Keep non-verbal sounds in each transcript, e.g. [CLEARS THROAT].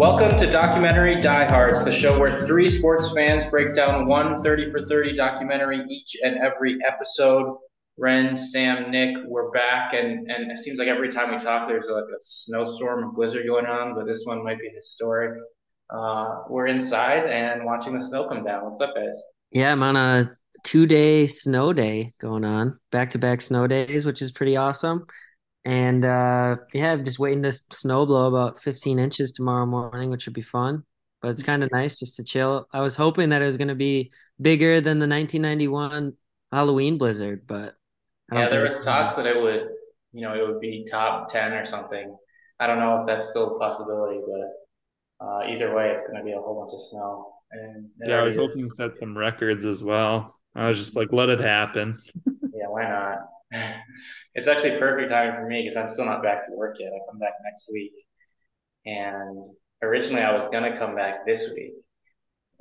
Welcome to Documentary Diehards, the show where three sports fans break down one 30 for 30 documentary each and every episode. Ren, Sam, Nick, we're back, and, and it seems like every time we talk, there's like a snowstorm or blizzard going on, but this one might be historic. Uh, we're inside and watching the snow come down. What's up, guys? Yeah, I'm on a two day snow day going on, back to back snow days, which is pretty awesome. And uh, yeah, I'm just waiting to snow blow about 15 inches tomorrow morning, which would be fun. But it's kind of nice just to chill. I was hoping that it was going to be bigger than the 1991 Halloween blizzard, but yeah, there was talks that it would, you know, it would be top 10 or something. I don't know if that's still a possibility, but uh, either way, it's going to be a whole bunch of snow. And yeah, I was hoping to set some records as well. I was just like, let it happen. yeah, why not? [LAUGHS] it's actually perfect timing for me because I'm still not back to work yet. I come back next week. And originally I was going to come back this week.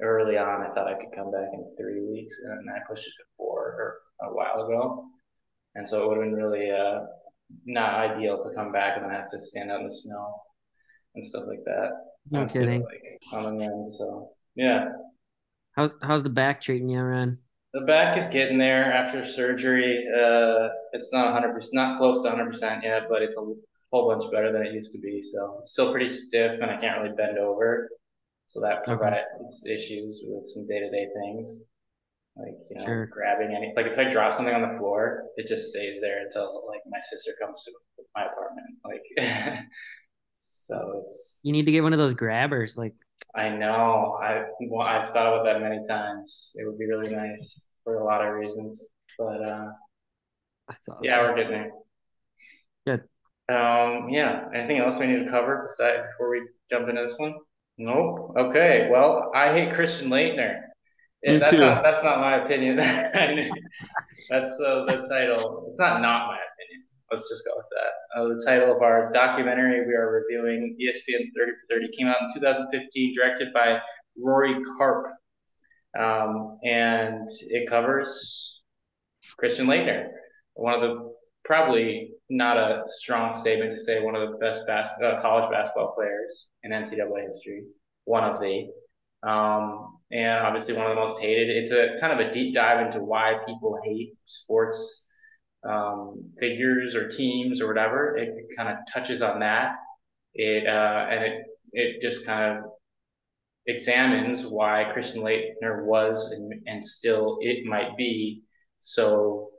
Early on, I thought I could come back in three weeks, and I pushed it to four or a while ago. And so it would have been really uh, not ideal to come back and then have to stand out in the snow and stuff like that. No I'm kidding. Still, like on the end, so yeah. How's how's the back treating you, Ren? The back is getting there after surgery. Uh, it's not 100 percent, not close to 100 percent yet, but it's a whole bunch better than it used to be. So it's still pretty stiff, and I can't really bend over. So that provides okay. issues with some day to day things, like you know, sure. grabbing any. Like if I drop something on the floor, it just stays there until like my sister comes to my apartment. Like, [LAUGHS] so it's. You need to get one of those grabbers, like I know. I well, I've thought about that many times. It would be really nice for a lot of reasons. But uh, that's awesome. Yeah, we're getting there. Good. Um, yeah. Anything else we need to cover besides before we jump into this one? Nope. Okay. Well, I hate Christian Laettner. Me that's too. not that's not my opinion. [LAUGHS] that's uh, the title. It's not not my opinion let's just go with that. Uh, the title of our documentary we are reviewing, ESPN's 30 for 30, came out in 2015, directed by Rory Karpf. Um, and it covers Christian Laettner, one of the probably not a strong statement to say one of the best bas- uh, college basketball players in NCAA history, one of the. Um, and obviously one of the most hated. It's a kind of a deep dive into why people hate sports um, figures or teams or whatever. It, it kind of touches on that. It uh, and it it just kind of examines why Christian Laettner was and, and still it might be so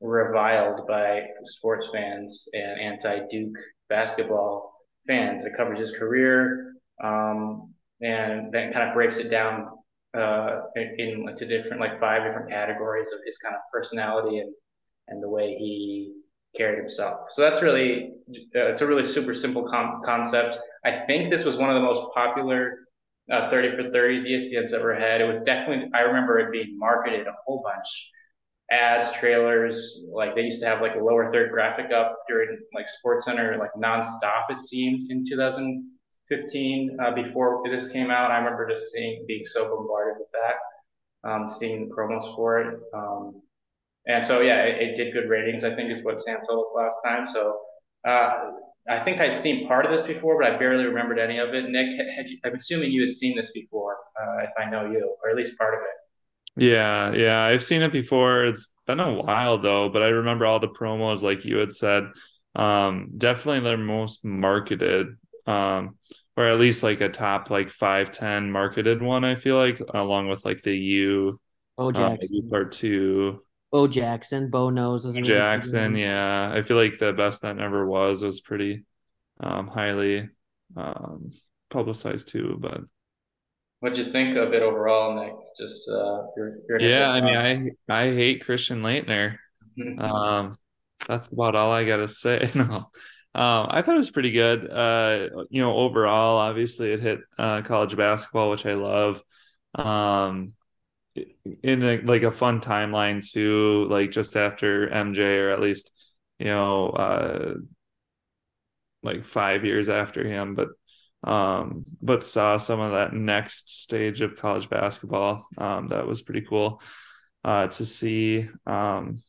reviled by sports fans and anti-Duke basketball fans. It covers his career um, and then kind of breaks it down uh, into different like five different categories of his kind of personality and and the way he carried himself. So that's really uh, it's a really super simple com- concept. I think this was one of the most popular uh, 30 for 30s ESPN's ever had. It was definitely I remember it being marketed a whole bunch. Ads, trailers, like they used to have like a lower third graphic up during like Sports Center, like nonstop. It seemed in 2015 uh, before this came out. I remember just seeing being so bombarded with that, um, seeing the promos for it. Um, and so, yeah, it, it, did good ratings, I think is what Sam told us last time. So uh, I think I'd seen part of this before, but I barely remembered any of it. Nick, you, I'm assuming you had seen this before, uh, if I know you, or at least part of it. Yeah, yeah, I've seen it before. It's been a while though, but I remember all the promos, like you had said. Um, definitely their most marketed, um, or at least like a top like five ten marketed one. I feel like along with like the U, oh Jackson um, part two, Bo Jackson, Bo knows was Jackson. Yeah, I feel like the best that ever was was pretty um, highly um, publicized too. But what'd you think of it overall, Nick? Just uh, your, your yeah, I mean, I I hate Christian Laettner. [LAUGHS] um, that's about all I gotta say. [LAUGHS] no. Um, I thought it was pretty good. Uh, you know, overall, obviously it hit uh, college basketball, which I love. Um, in a, like a fun timeline too, like just after MJ, or at least you know, uh, like five years after him, but um, but saw some of that next stage of college basketball. Um, that was pretty cool uh, to see. Um,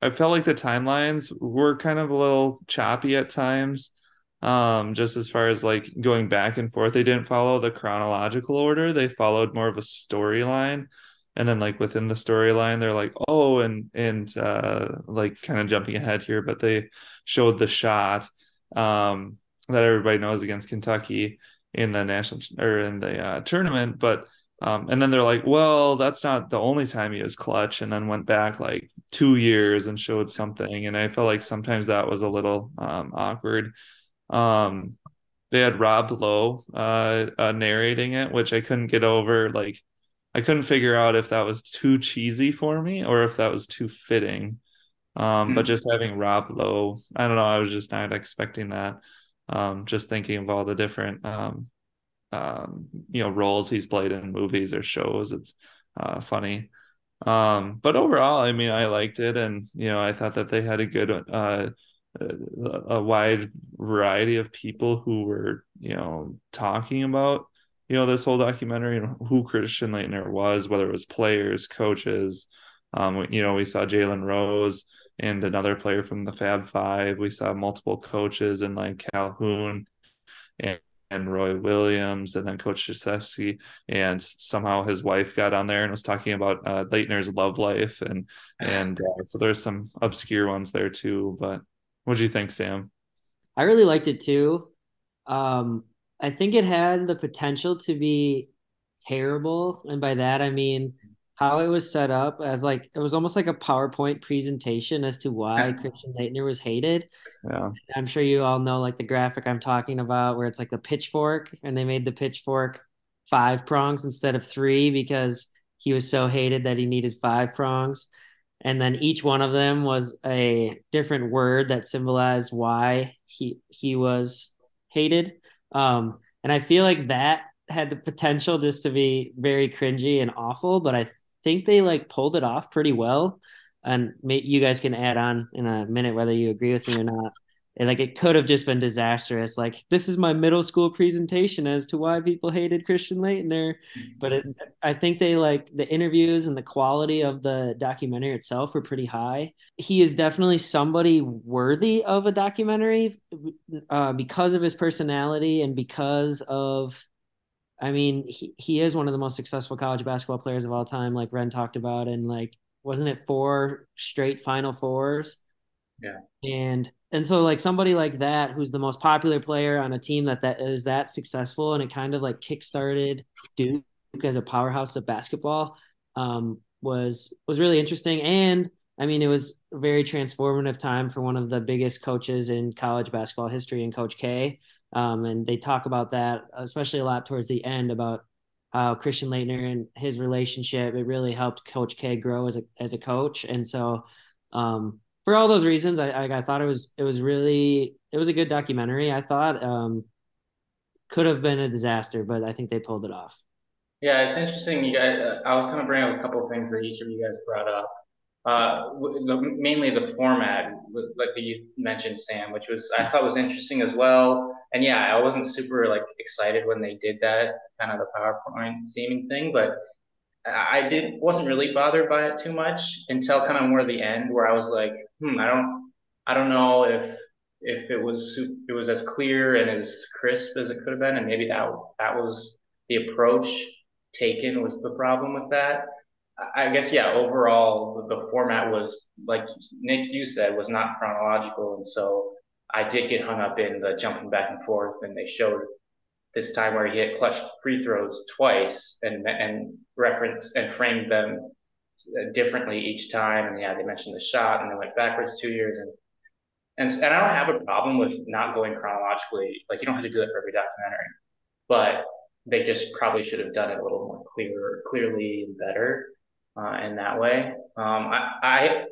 I felt like the timelines were kind of a little choppy at times. Um, just as far as like going back and forth, they didn't follow the chronological order. They followed more of a storyline. And then like within the storyline, they're like, oh, and and uh like kind of jumping ahead here, but they showed the shot um that everybody knows against Kentucky in the national or in the uh, tournament, but um, and then they're like, well, that's not the only time he was clutch, and then went back like two years and showed something. And I felt like sometimes that was a little um, awkward. Um, they had Rob Lowe uh, uh, narrating it, which I couldn't get over. Like, I couldn't figure out if that was too cheesy for me or if that was too fitting. Um, but hmm. just having Rob Lowe, I don't know, I was just not expecting that. Um, just thinking of all the different um, um, you know roles he's played in movies or shows. It's uh, funny. Um, but overall, I mean, I liked it, and you know, I thought that they had a good, uh, a wide variety of people who were, you know, talking about, you know, this whole documentary and who Christian Laettner was, whether it was players, coaches. Um, you know, we saw Jalen Rose and another player from the Fab Five. We saw multiple coaches and like Calhoun and and Roy Williams and then Coach Krzyzewski, and somehow his wife got on there and was talking about uh, Laettner's love life, and and uh, so there's some obscure ones there too. But what do you think, Sam? I really liked it too. Um, I think it had the potential to be terrible, and by that I mean how it was set up as like it was almost like a PowerPoint presentation as to why Christian Laettner was hated. Yeah. I'm sure you all know like the graphic I'm talking about where it's like the pitchfork and they made the pitchfork five prongs instead of three because he was so hated that he needed five prongs. And then each one of them was a different word that symbolized why he he was hated. Um, and I feel like that had the potential just to be very cringy and awful, but I think they like pulled it off pretty well. And you guys can add on in a minute whether you agree with me or not. And like it could have just been disastrous. Like this is my middle school presentation as to why people hated Christian Laettner, But it, I think they like the interviews and the quality of the documentary itself were pretty high. He is definitely somebody worthy of a documentary uh, because of his personality and because of I mean, he, he is one of the most successful college basketball players of all time, like Ren talked about, and like wasn't it four straight Final Fours? Yeah. And and so like somebody like that, who's the most popular player on a team that that is that successful, and it kind of like kickstarted Duke as a powerhouse of basketball, um, was was really interesting. And I mean, it was a very transformative time for one of the biggest coaches in college basketball history, and Coach K. Um, and they talk about that, especially a lot towards the end about how Christian Laettner and his relationship, it really helped Coach K grow as a, as a coach. And so, um, for all those reasons, I, I, I, thought it was, it was really, it was a good documentary. I thought, um, could have been a disaster, but I think they pulled it off. Yeah, it's interesting. You guys, uh, I was kind of bringing up a couple of things that each of you guys brought up uh, the, mainly the format, like you mentioned, Sam, which was I thought was interesting as well. And yeah, I wasn't super like excited when they did that kind of the PowerPoint seeming thing, but I did wasn't really bothered by it too much until kind of more the end, where I was like, hmm, I don't, I don't know if if it was it was as clear and as crisp as it could have been, and maybe that that was the approach taken was the problem with that. I guess yeah. Overall, the format was like Nick, you said, was not chronological, and so I did get hung up in the jumping back and forth. And they showed this time where he had clutched free throws twice and and referenced and framed them differently each time. And yeah, they mentioned the shot, and they went backwards two years, and and and I don't have a problem with not going chronologically. Like you don't have to do that for every documentary, but they just probably should have done it a little more clear, clearly and better uh, in that way. Um, I, I,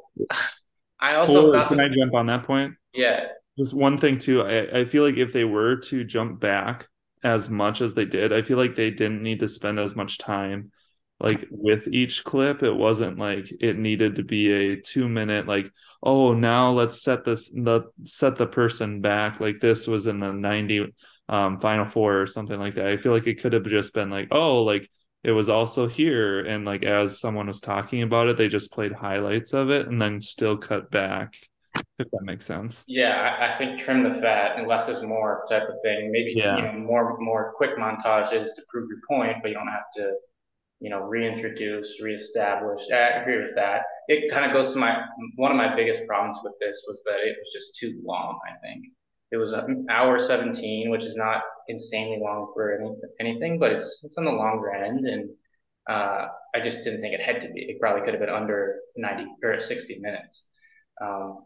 I also thought can I jump on that point? Yeah. Just one thing too. I, I feel like if they were to jump back as much as they did, I feel like they didn't need to spend as much time like with each clip it wasn't like it needed to be a two minute like oh now let's set this the set the person back like this was in the 90 um final four or something like that i feel like it could have just been like oh like it was also here and like as someone was talking about it they just played highlights of it and then still cut back if that makes sense. Yeah, I, I, think trim the fat and less is more type of thing. Maybe yeah. you know more more quick montages to prove your point, but you don't have to you know reintroduce, reestablish. I agree with that. It kind of goes to my one of my biggest problems with this was that it was just too long. I think it was an hour seventeen, which is not insanely long for anything, but it's it's on the longer end and. Uh, I just didn't think it had to be. It probably could have been under 90 or 60 minutes. Um,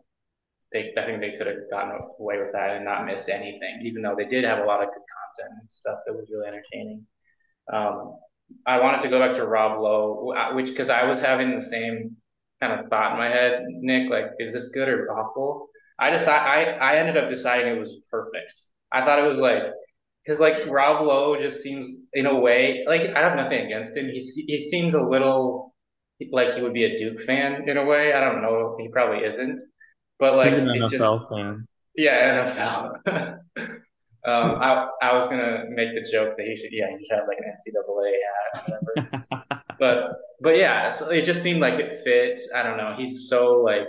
they I think they could have gotten away with that and not missed anything, even though they did have a lot of good content and stuff that was really entertaining. Um, I wanted to go back to Rob Lowe, which because I was having the same kind of thought in my head, Nick, like, is this good or awful? I decided I, I ended up deciding it was perfect. I thought it was like because like Rob Lowe just seems in a way like I have nothing against him. He he seems a little like he would be a Duke fan in a way. I don't know. He probably isn't, but like He's an NFL just, fan. Yeah, NFL. [LAUGHS] um, I I was gonna make the joke that he should yeah he should have like an NCAA hat or whatever. [LAUGHS] but but yeah, so it just seemed like it fit. I don't know. He's so like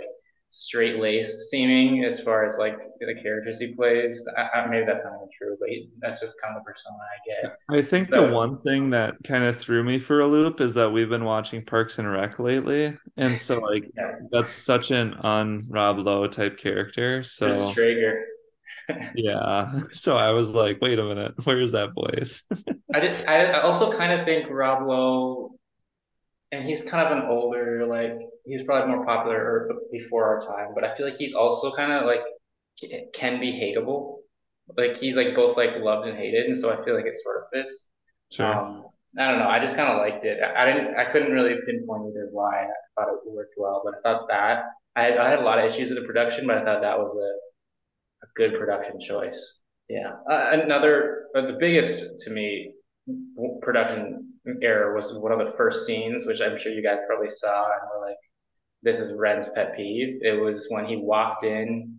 straight laced seeming as far as like the characters he plays. I, I, maybe that's not even true, but he, that's just kind of the persona I get. I think so, the one thing that kind of threw me for a loop is that we've been watching Parks and Rec lately, and so like [LAUGHS] yeah. that's such an un Rob Lowe type character. So Traeger. Yeah, [LAUGHS] so I was like, wait a minute, where's that voice? I did. I also kind of think Rob Lowe and he's kind of an older, like he's probably more popular before our time, but I feel like he's also kind of like can be hateable. Like he's like both like loved and hated, and so I feel like it sort of fits. Sure. Um, I don't know. I just kind of liked it. I, I, didn't. I couldn't really pinpoint either why. I thought it worked well, but I thought that I had, I had a lot of issues with the production, but I thought that was a good production choice. Yeah. Uh, another, but the biggest to me production error was one of the first scenes, which I'm sure you guys probably saw and were like, this is Ren's pet peeve. It was when he walked in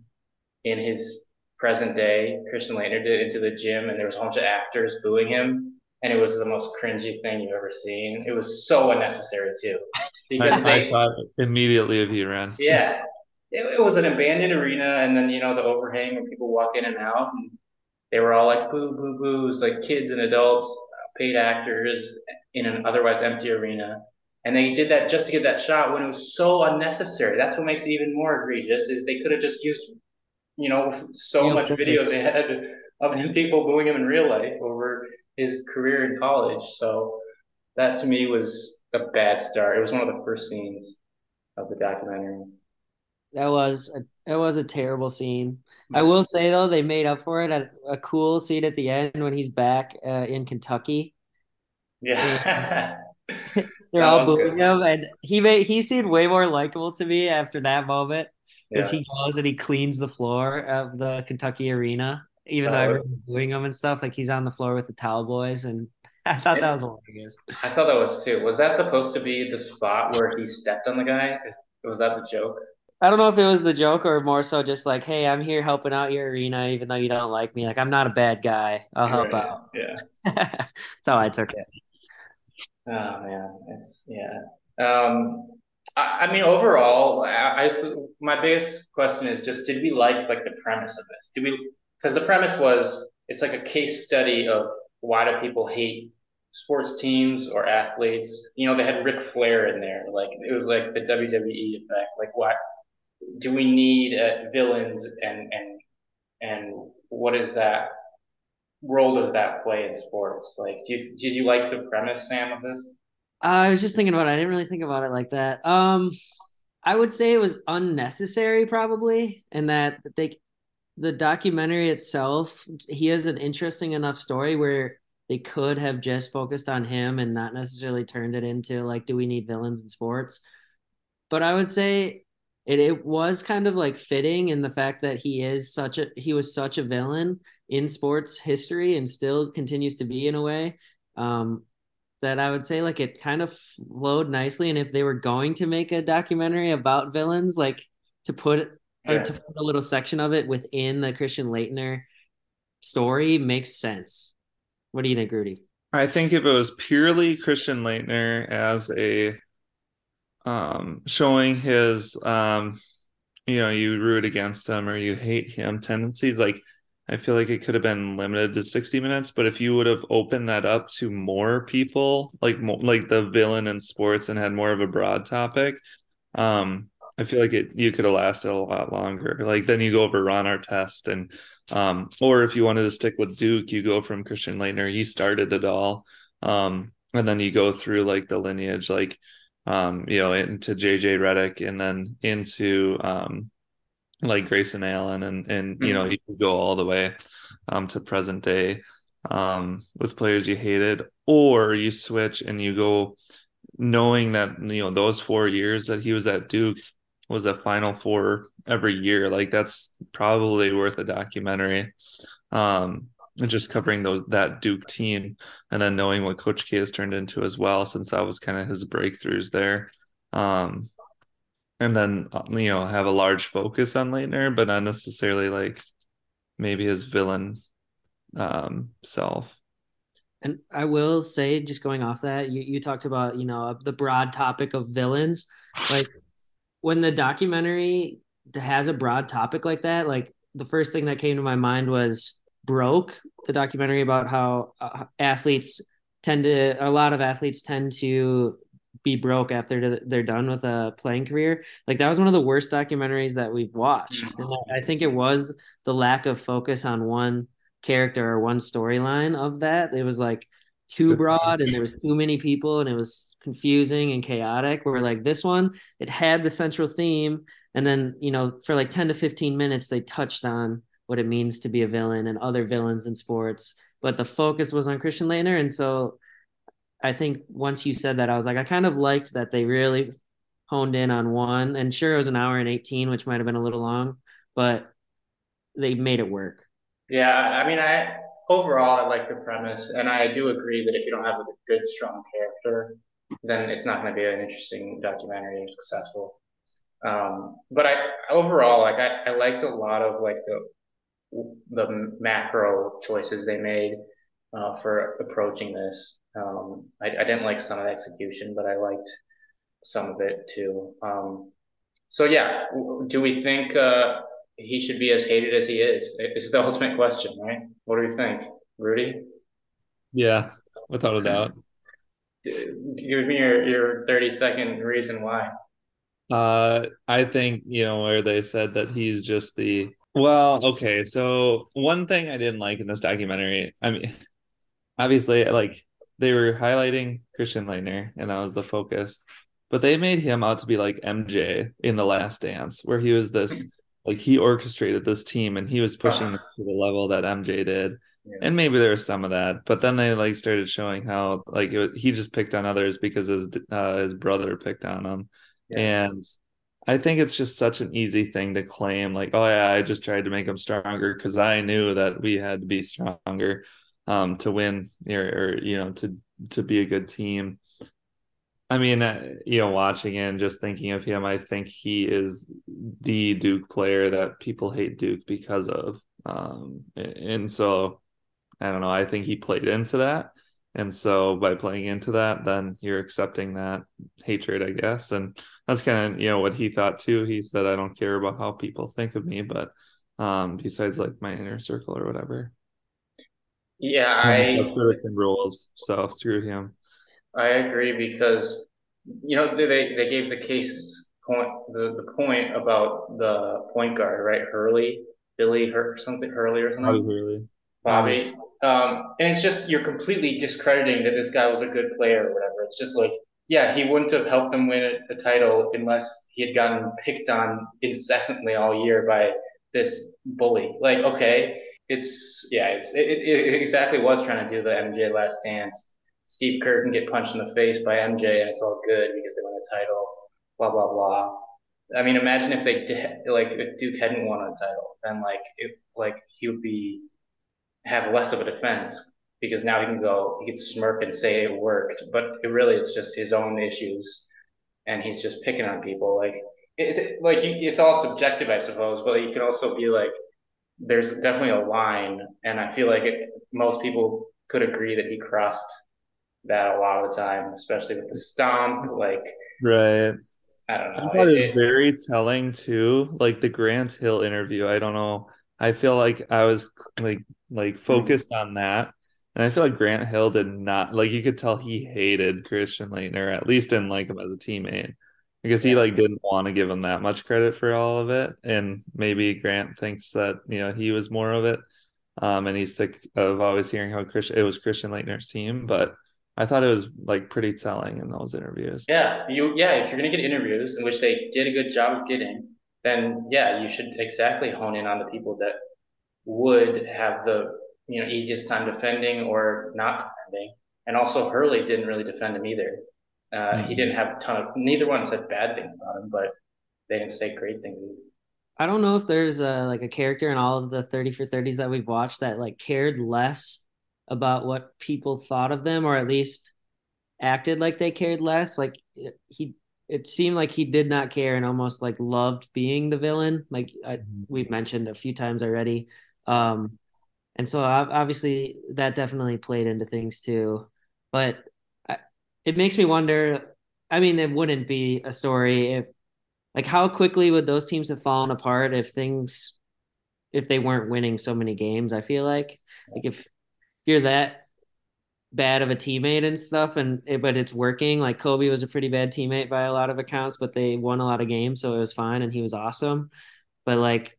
in his present day, Christian Laettner did into the gym and there was a bunch of actors booing him. And it was the most cringy thing you've ever seen. It was so unnecessary too. [LAUGHS] Because I, they I thought immediately of you, Ren. Yeah. It, it was an abandoned arena and then, you know, the overhang where people walk in and out and they were all like boo boo boos, like kids and adults uh, paid actors in an otherwise empty arena. And they did that just to get that shot when it was so unnecessary. That's what makes it even more egregious is they could have just used, you know, so yeah, much video they had of people booing him in real life over his career in college. So that to me was a bad start. It was one of the first scenes of the documentary. That was a, it was a terrible scene. I will say though, they made up for it at a cool scene at the end when he's back uh, in Kentucky. Yeah. [LAUGHS] They're all booing him, and he made he seemed way more likable to me after that moment because yeah. he goes and he cleans the floor of the Kentucky arena, even uh, though everyone's booing him and stuff. Like he's on the floor with the towel boys, and [LAUGHS] I thought that was hilarious. I thought that was too. Was that supposed to be the spot where he stepped on the guy? Was that the joke? I don't know if it was the joke or more so just like, hey, I'm here helping out your arena, even though you don't like me. Like, I'm not a bad guy. I'll help right. out. Yeah. [LAUGHS] That's how I took it. Oh man, it's yeah. Um, I, I mean, overall, I, I my biggest question is just, did we like like the premise of this? Did we? Because the premise was, it's like a case study of why do people hate sports teams or athletes. You know, they had Ric Flair in there. Like it was like the WWE effect. Like what do we need uh, villains and and and what is that role does that play in sports? Like, do you, did you like the premise, Sam, of this? I was just thinking about it. I didn't really think about it like that. Um, I would say it was unnecessary, probably, and that they, the documentary itself, he has an interesting enough story where they could have just focused on him and not necessarily turned it into like, do we need villains in sports? But I would say it, it was kind of like fitting in the fact that he is such a he was such a villain in sports history and still continues to be in a way um, that I would say like it kind of flowed nicely and if they were going to make a documentary about villains like to put yeah. or to put a little section of it within the Christian Laettner story makes sense. What do you think, Rudy? I think if it was purely Christian Laettner as a um, showing his um, you know you root against him or you hate him tendencies like I feel like it could have been limited to 60 minutes, but if you would have opened that up to more people, like more, like the villain in sports and had more of a broad topic, um, I feel like it you could have lasted a lot longer. Like then you go over Ron Artest and um, or if you wanted to stick with Duke, you go from Christian Laettner. He started it all. Um, and then you go through like the lineage, like um, you know, into JJ Redick and then into um like Grayson Allen and and mm-hmm. you know, you could go all the way um to present day um with players you hated, or you switch and you go knowing that you know those four years that he was at Duke was a final four every year. Like that's probably worth a documentary. Um and just covering those that Duke team and then knowing what Coach K has turned into as well, since that was kind of his breakthroughs there. Um, and then uh, you know have a large focus on Laettner, but not necessarily like maybe his villain um, self. And I will say, just going off that, you, you talked about you know the broad topic of villains, like when the documentary has a broad topic like that, like the first thing that came to my mind was broke the documentary about how uh, athletes tend to a lot of athletes tend to be broke after they're done with a playing career. Like that was one of the worst documentaries that we've watched. And i think it was the lack of focus on one character or one storyline of that. It was like too broad and there was too many people and it was confusing and chaotic. Where like this one it had the central theme. And then you know for like 10 to 15 minutes they touched on what it means to be a villain and other villains in sports. But the focus was on Christian Laettner. And so I think once you said that, I was like, I kind of liked that they really honed in on one. And sure, it was an hour and 18, which might have been a little long, but they made it work. Yeah. I mean, I overall, I like the premise. And I do agree that if you don't have a good, strong character, then it's not going to be an interesting documentary or successful. Um, but I overall, like, I, I liked a lot of like the the macro choices they made uh, for approaching this. Um, I, I, didn't like some of the execution, but I liked some of it too. Um, so yeah, do we think uh, he should be as hated as he is? It's the [LAUGHS] ultimate question, right? What do you think, Rudy? Yeah, without a doubt. Give me your, your 30 second reason why. Uh, I think, you know, where they said that he's just the well, okay. So one thing I didn't like in this documentary, I mean, [LAUGHS] obviously, like they were highlighting Christian Laettner, and that was the focus, but they made him out to be like MJ in The Last Dance, where he was this, like he orchestrated this team and he was pushing to the level that MJ did. Yeah. And maybe there was some of that, but then they like started showing how like it, he just picked on others because his uh, his brother picked on him, yeah. and I think it's just such an easy thing to claim, like, oh yeah, I just tried to make them stronger because I knew that we had to be stronger um, to win or, or, you know to to be a good team. I mean, uh, you know, watching and just thinking of him, I think he is the Duke player that people hate Duke because of, um, and so I don't know. I think he played into that. And so by playing into that, then you're accepting that hatred, I guess. And that's kind of, you know, what he thought too. He said, I don't care about how people think of me, but um, besides like my inner circle or whatever. Yeah, I the Timberwolves. So screw him. I agree because you know they they gave the case point the, the point about the point guard, right? Hurley, Billy Hur or something Hurley or something. Bobby Hurley. Bobby. Um, and it's just you're completely discrediting that this guy was a good player or whatever. It's just like, yeah, he wouldn't have helped them win a, a title unless he had gotten picked on incessantly all year by this bully. Like, okay, it's yeah, it's it, it, exactly was trying to do the MJ Last Dance. Steve Kerr can get punched in the face by MJ and it's all good because they won a title. Blah blah blah. I mean, imagine if they did, like if Duke hadn't won a title, then like it, like he would be have less of a defense because now he can go, he can smirk and say it worked, but it really it's just his own issues, and he's just picking on people. Like it's like it's all subjective, I suppose, but you can also be like, there's definitely a line, and I feel like it, most people could agree that he crossed that a lot of the time, especially with the stomp. Like, right. I don't know. I thought it, It- was very telling too. Like the Grant Hill interview. I don't know. I feel like I was like like focused on that. And I feel like Grant Hill did not like you could tell he hated Christian Laettner, at least didn't like him as a teammate. Because he like didn't want to give him that much credit for all of it. And maybe Grant thinks that, you know, he was more of it. Um, and he's sick of always hearing how Christian it was Christian Laettner's team, but I thought it was like pretty telling in those interviews. Yeah, you yeah, if you're gonna get interviews in which they did a good job of getting, then yeah, you should exactly hone in on the people that would have the you know easiest time defending or not defending. And also Hurley didn't really defend him either. Uh, He Mhm. didn't have a ton of neither one said bad things about him, but they didn't say great things. either. I don't know if there's a like a character in all of the 30 for 30s that we've watched that like cared less about what people thought of them or at least acted like they cared less. Like it- he it seemed like he did not care and almost like loved being the villain. Like I, we've mentioned a few times already. Um and so ob- obviously that definitely played into things too. But I, it makes me wonder I mean it wouldn't be a story if like how quickly would those teams have fallen apart if things if they weren't winning so many games? I feel like like if you're that bad of a teammate and stuff and it, but it's working like Kobe was a pretty bad teammate by a lot of accounts but they won a lot of games so it was fine and he was awesome but like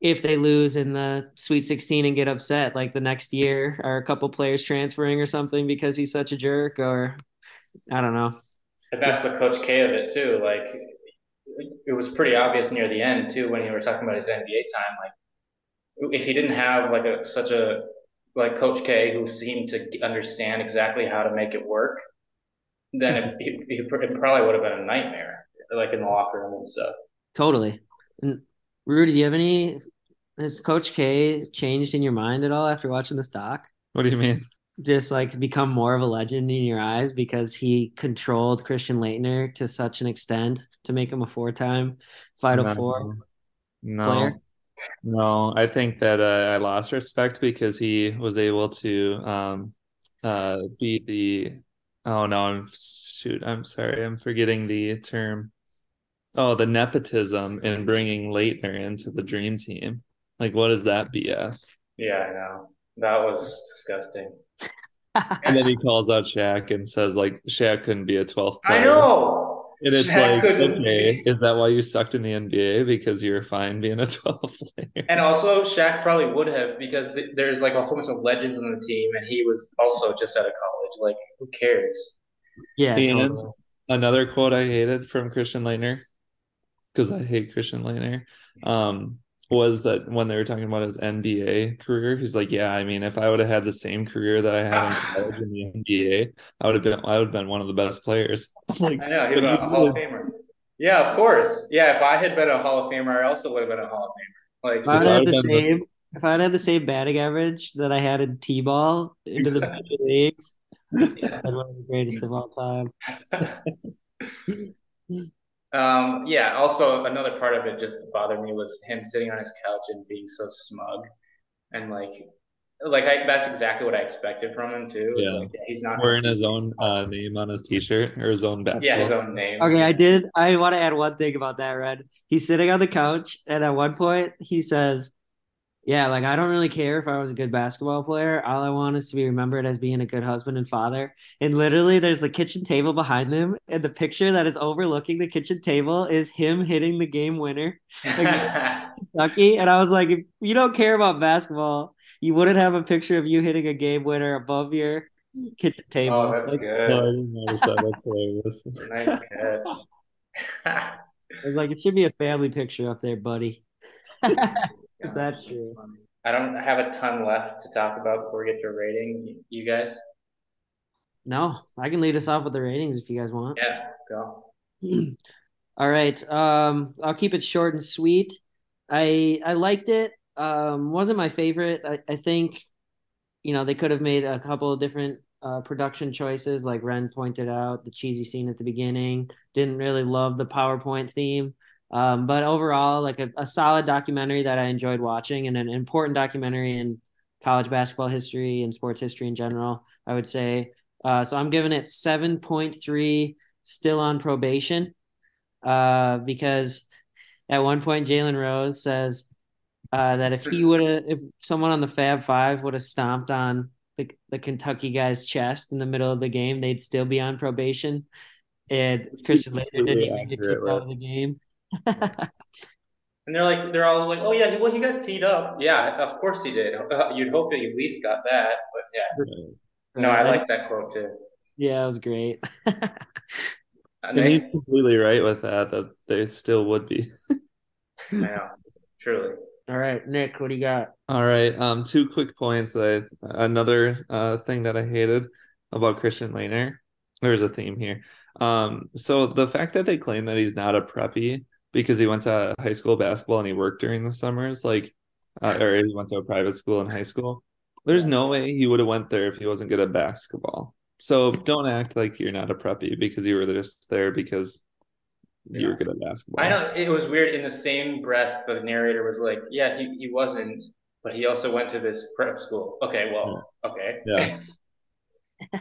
if they lose in the sweet 16 and get upset like the next year are a couple players transferring or something because he's such a jerk or I don't know But that's the Coach K of it too. Like it was pretty obvious near the end too when you were talking about his NBA time. Like if he didn't have like a such a like Coach K who seemed to understand exactly how to make it work, then it, it, it probably would have been a nightmare, like in the locker room and stuff. Totally. And Rudy, do you have any? Has Coach K changed in your mind at all after watching this doc? What do you mean? Just like become more of a legend in your eyes because he controlled Christian Laettner to such an extent to make him a four-time Final No. Four No. player. No, I think that uh, I lost respect because he was able to um uh be the oh no, I'm shoot, I'm sorry, I'm forgetting the term. Oh, the nepotism in bringing Laettner into the dream team. Like, what is that BS? Yeah, I know that was disgusting. [LAUGHS] And then he calls out Shaq and says like Shaq couldn't be a 12th player. I know. And it's Shaq like, couldn't okay, is that why you sucked in the NBA? Because you're fine being a [LAUGHS] 12th player. And also, Shaq probably would have because th- there's like a whole bunch of legends on the team, and he was also just out of college. Like, who cares? Yeah, And totally. another quote I hated from Christian Laettner, because I hate Christian Laettner, um, was that when they were talking about his NBA career, he's like, "Yeah, I mean, if I would have had the same career that I had in [SIGHS] college in the NBA, I would have been, I would have been one of the best players." [LAUGHS] like, I know he's but a he Hall of Famer. Yeah, of course. Yeah, if I had been a Hall of Famer, I also would have been a Hall of Famer. Like, If I'd I had the would've the- same, if I'd had the same batting average that I had in T-ball into the major leagues, yeah. [LAUGHS] I'd one of the greatest of all time. [LAUGHS] Um, yeah, also another part of it just bothered me was him sitting on his couch and being so smug and like like I, that's exactly what I expected from him too. Yeah. like yeah, he's not wearing his own uh, name on his T-shirt or his own yeah, his own name. Okay, I did. I want to add one thing about that, Red. He's sitting on the couch, and at one point, he says, Yeah, like I don't really care if I was a good basketball player. All I want is to be remembered as being a good husband and father. And literally, there's the kitchen table behind them, and the picture that is overlooking the kitchen table is him hitting the game winner, [LAUGHS] Kentucky. And I was like, If you don't care about basketball, you wouldn't have a picture of you hitting a game winner above your kitchen oh, table. oh, that's Like, No, good. I didn't notice that. That's hilarious. [LAUGHS] Nice catch. I was like, It should be a family picture up there, buddy. [LAUGHS] If that's true. I don't have a ton left to talk about before we get to rating. You guys? No, I can lead us off with the ratings if you guys want. Yeah, go. [CLEARS THROAT] All right. Um, I'll keep it short and sweet. I I liked it. Um, wasn't my favorite. I, I think, you know, they could have made a couple of different uh, production choices, like Ren pointed out, the cheesy scene at the beginning. Didn't really love the PowerPoint theme. Um, but overall, like a, a solid documentary that I enjoyed watching and an important documentary in college basketball history and sports history in general, I would say. Uh, so I'm giving it 7.3 still on probation. uh, because at one point Jalen Rose says uh, that if he would have, if someone on the Fab Five would have stomped on the, the Kentucky guy's chest in the middle of the game, they'd still be on probation. And Christian Laettner didn't even get kicked out of the game. [LAUGHS] and they're like, they're all like, "Oh yeah, well he got teed up. Yeah, of course he did. Uh, you'd hope that you at least got that, but yeah. No, I like that quote too. Yeah, it was great. [LAUGHS] and he's completely right with that. That they still would be. [LAUGHS] yeah, truly. All right, Nick, what do you got? All right, um, two quick points. I another uh thing that I hated about Christian Laettner. There's a theme here. Um, so the fact that they claim that he's not a preppy because he went to high school basketball and he worked during the summers, like, uh, or he went to a private school in high school. There's no way he would have went there if he wasn't good at basketball. So don't act like you're not a preppy because you were just there because you were good at basketball. I know it was weird. In the same breath, the narrator was like, "Yeah, he, he wasn't, but he also went to this prep school." Okay, well, yeah. okay, yeah.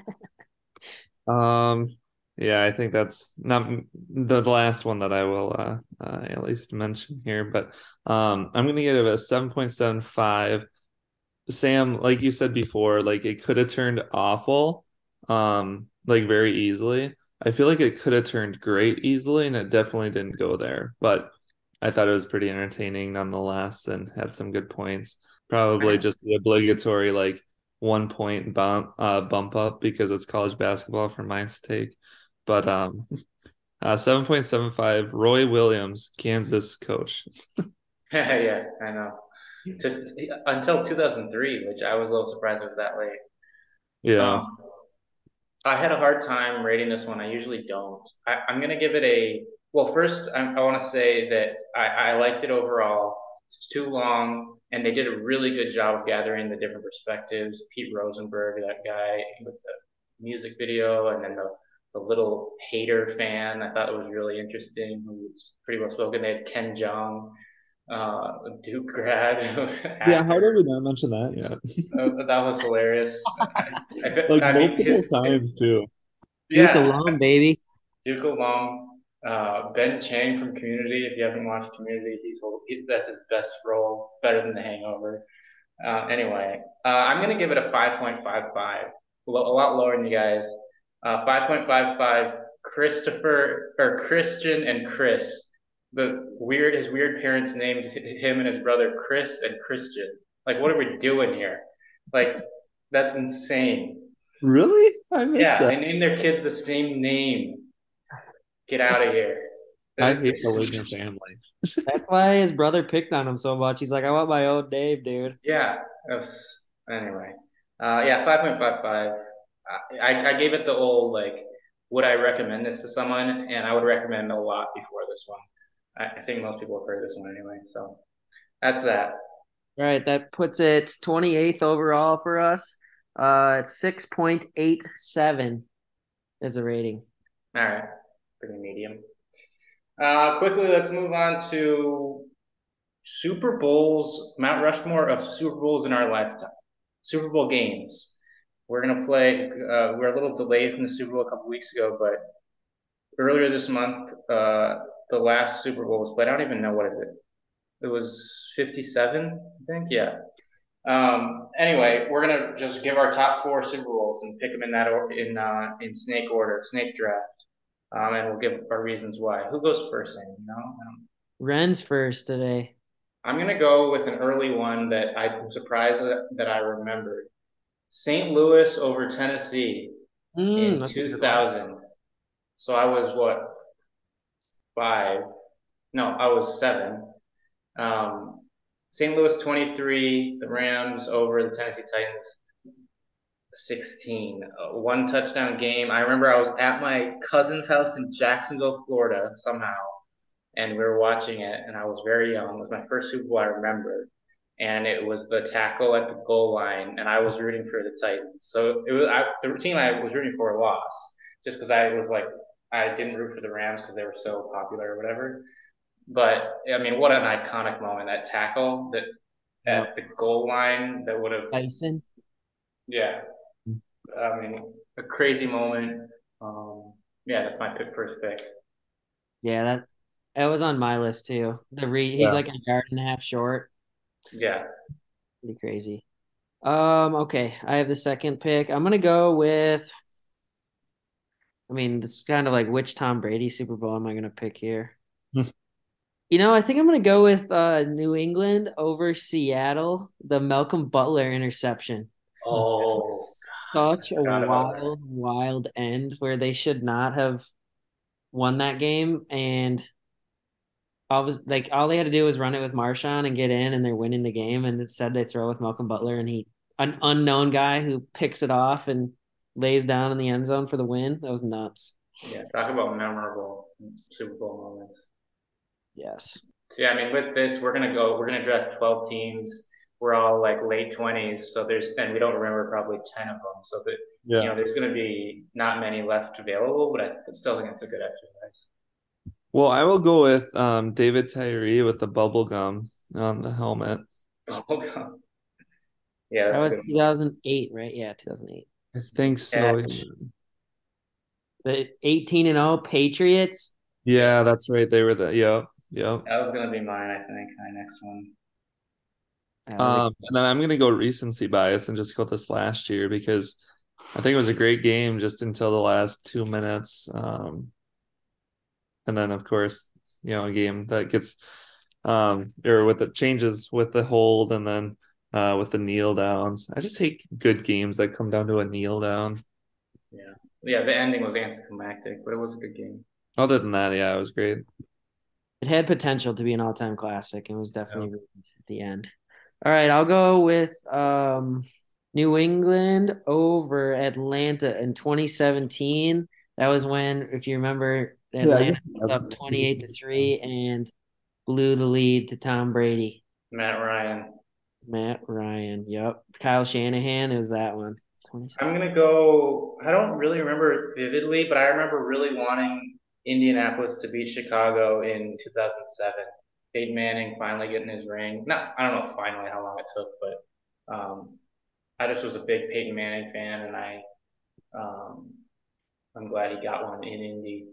[LAUGHS] um, yeah, I think that's not the, the last one that I will uh, uh, at least mention here, but um, I'm gonna give it a seven point seven five. Sam, like you said before, like it could have turned awful, um, like very easily. I feel like it could have turned great easily, and it definitely didn't go there. But I thought it was pretty entertaining nonetheless, and had some good points. Probably just the obligatory like one point bump uh, bump up because it's college basketball for mine's take. But um, uh, seven point seven five. Roy Williams, Kansas coach. [LAUGHS] yeah, I know. To, until 2003, which I was a little surprised it was that late. Yeah. Um, I had a hard time rating this one. I usually don't. I, am going to give it a. Well, first, I, I want to say that I, I liked it overall. It's too long, and they did a really good job of gathering the different perspectives. Pete Rosenberg, that guy with the music video, and then the, the little hater fan, I thought it was really interesting, who was pretty well spoken. They had Ken Jeong, uh, Duke grad. [LAUGHS] yeah, how did we not mention that yet? uh, that was hilarious. I, I, like I multiple his, times too. Yeah. Duke alum, baby. Duke alum. Uh, ben Chang from Community. If you haven't watched Community, he's he, that's his best role, better than The Hangover. Uh, anyway, uh, I'm gonna give it a 5.55, a lot lower than you guys. Uh, 5.55. Christopher or Christian and Chris the weird his weird parents named him and his brother Chris and Christian. Like, what are we doing here? Like, that's insane. Really? I missed yeah, that. they named their kids the same name. Get out of here. I hate the Laettner family. [LAUGHS] That's why his brother picked on him so much. He's like, I want my own Dave, dude. Yeah. Was, anyway. Uh, yeah, 5.55. I, I gave it the old, like, would I recommend this to someone? And I would recommend a lot before this one. I, I think most people have heard this one anyway. So that's that. All right, that puts it 28th overall for us. Uh, it's 6.87 as a rating. All right, pretty medium. Uh, quickly, let's move on to Super Bowls, Mount Rushmore of Super Bowls in our lifetime. Super Bowl games. We're gonna play. Uh, we're a little delayed from the Super Bowl a couple weeks ago, but earlier this month, uh, the last Super Bowl was played. I don't even know what is it. It was 57, I think. Yeah. Um, anyway, we're gonna just give our top four Super Bowls and pick them in that or in uh, in snake order, snake draft, um, and we'll give our reasons why. Who goes first? You know, um, Ren's first today. I'm gonna go with an early one that I'm surprised that, that I remembered. St. Louis over Tennessee mm, in 2000. So I was what five. No, I was seven. Um, St. Louis 23, the Rams over the Tennessee Titans 16. Uh, one touchdown game. I remember I was at my cousin's house in Jacksonville, Florida, somehow, and we were watching it, and I was very young. It was my first Super Bowl I remember. And it was the tackle at the goal line, and I was rooting for the Titans. So it was I, the team I was rooting for lost, just because I was like I didn't root for the Rams because they were so popular or whatever. But I mean, what an iconic moment! That tackle that at the goal line that would have Tyson. Yeah, I mean, a crazy moment. Um, yeah, that's my pick, first pick. Yeah, that that was on my list too. The re he's Yeah. like a yard and a half short. Yeah. Pretty crazy. Um, okay, I have the second pick. I'm gonna go with I mean, it's kind of like which Tom Brady Super Bowl am I gonna pick here? You know, I think I'm gonna go with uh New England over Seattle, the Malcolm Butler interception. Oh, Such a forgot about that. wild, wild end where they should not have won that game and all was like all they had to do was run it with Marshawn and get in and they're winning the game and instead they throw with Malcolm Butler and he an unknown guy who picks it off and lays down in the end zone for the win. That was nuts. yeah. Talk about memorable Super Bowl moments. Yes. So, yeah, I mean, with this, we're gonna go. We're gonna draft twelve teams. We're all like late twenties, so there's and we don't remember probably ten of them. So that you know, there's gonna be not many left available, but I th- still think it's a good exercise. Well, I will go with um, David Tyree with the bubble gum on the helmet. Bubblegum. Yeah, That that's a was 2008, right? Yeah, 2008. I think so. Yeah. The 18 and 0 Patriots. Yeah, that's right. They were the yep, yep. That was gonna be mine, I think. My next one. That was a- Um, and then I'm gonna go recency bias and just go this last year because I think it was a great game just until the last two minutes. Um, and then of course, you know, a game that gets um or with the changes with the hold and then uh with the kneel downs. I just hate good games that come down to a kneel down. Yeah, Yeah, the ending was anticlimactic, but it was a good game. Other than that, yeah, it was great. It had potential to be an all-time classic and was definitely ruined at the end. All right, I'll go with um, New England over Atlanta in 2017. That was when, if you remember, I Atlanta guess was up 28 to 3 and blew the lead to Tom Brady. Matt Ryan. Matt Ryan. Yep. Kyle Shanahan is that one. I'm gonna go. I don't really remember vividly, but I remember really wanting Indianapolis to beat Chicago in 2007. Peyton Manning finally getting his ring. Not, I don't know finally how long it took, but um, I just was a big Peyton Manning fan, and I um, I'm glad he got one in Indy.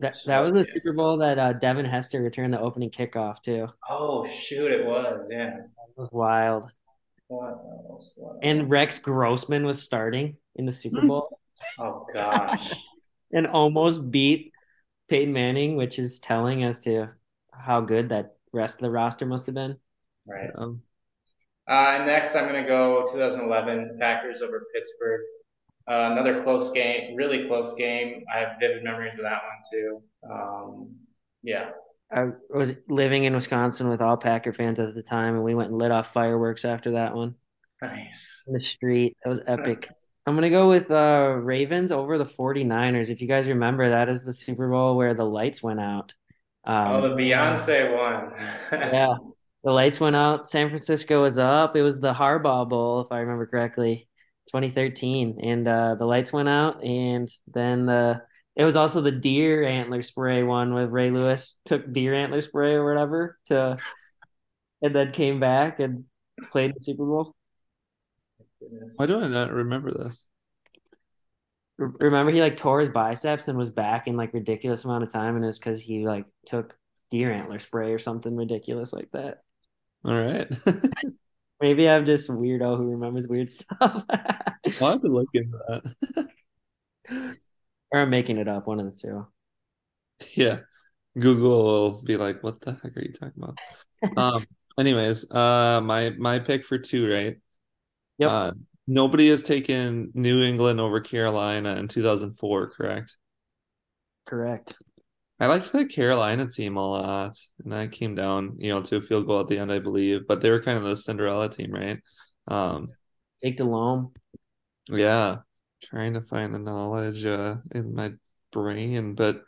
That, that was the Super Bowl that uh, Devin Hester returned the opening kickoff to. Oh shoot, it was yeah. That was wild. What else? What else? And Rex Grossman was starting in the Super Bowl oh gosh, [LAUGHS] and almost beat Peyton Manning, which is telling as to how good that rest of the roster must have been. right. Um, Uh, next, I'm going to go 2011 Packers over Pittsburgh. Uh, another close game, really close game. I have vivid memories of that one too. Um, yeah, I was living in Wisconsin with all Packer fans at the time, and we went and lit off fireworks after that one nice. in the street. That was epic. I'm gonna go with uh Ravens over the 49ers. If you guys remember, that is the Super Bowl where the lights went out. Um, oh, the Beyonce one. [LAUGHS] yeah, the lights went out. San Francisco was up. It was the Harbaugh Bowl, if I remember correctly, 2013, and uh, the lights went out, and then the it was also the deer antler spray one with Ray Lewis took deer antler spray or whatever to, and then came back and played the Super Bowl. Why do I not remember this? R- Remember, he like tore his biceps and was back in like ridiculous amount of time, and it was because he like took deer antler spray or something ridiculous like that. All right. [LAUGHS] Maybe I'm just a weirdo who remembers weird [LAUGHS] stuff. I'll have to look into that. or I'm making it up, one of the two. Yeah. Google will be like, what the heck are you talking about? Um, anyways, uh my my pick for two, right? Yep. Uh nobody has taken New England over Carolina in 2004, correct? Correct. I liked the Carolina team a lot, and that came down, you know, to a field goal at the end, I believe. But they were kind of the Cinderella team, right? Um, Jake Delhomme. yeah, trying to find the knowledge uh in my brain, but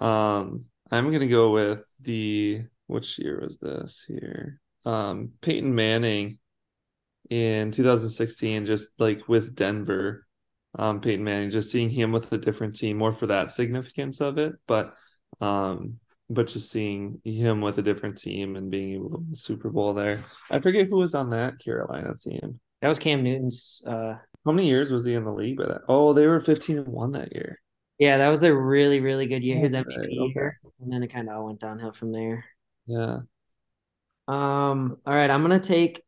um, I'm gonna go with the which year was this here? Um, Peyton Manning in 2016, just like with Denver. Um, Peyton Manning, just seeing him with a different team, more for that significance of it, but um, but just seeing him with a different team and being able to win the Super Bowl there. I forget who was on that Carolina team. That was Cam Newton's. Uh, How many years was he in the league by that? Oh, they were 15 and 1 that year. Yeah, that was their really, really good year. His MVP right, year, and then it kind of all went downhill from there. Yeah. Um, all right, I'm gonna take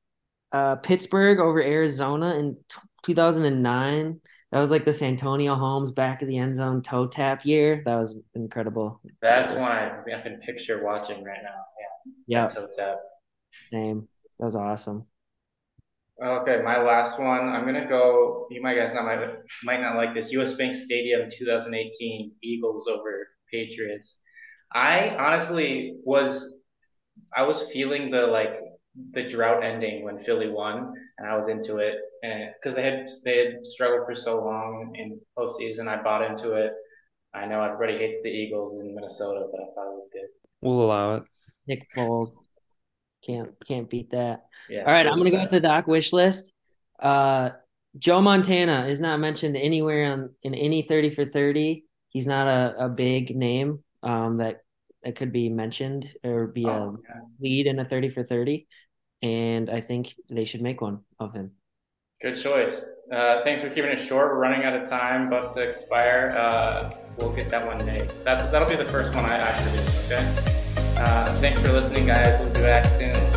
uh Pittsburgh over Arizona in t 2009. That was like the Santonio Holmes back of the end zone toe tap year. That was incredible. That's one I, I can picture watching right now. Yeah. Yeah, Toe tap. same. That was awesome. Okay, my last one. I'm gonna go. You might guys not might might not like this. U.S. Bank Stadium, 2018, Eagles over Patriots. I honestly was, I was feeling the like the drought ending when Philly won, and I was into it, and because they had they had struggled for so long in postseason, I bought into it. I know everybody hates the Eagles in Minnesota, but I thought it was good. We'll allow it. Nick Foles. Can't can't beat that. Yeah. All right, I'm gonna go with the Doc wish list. Uh, Joe Montana is not mentioned anywhere on in any 30 for 30. He's not a, a big name um, that that could be mentioned or be a Oh, yeah. lead in a 30 for 30. And I think they should make one of him. Good choice. Uh, thanks for keeping it short. We're running out of time, about to expire. Uh, we'll get that one made. That's that'll be the first one I, I produce. Okay. Uh, thanks for listening, guys. We'll be back soon.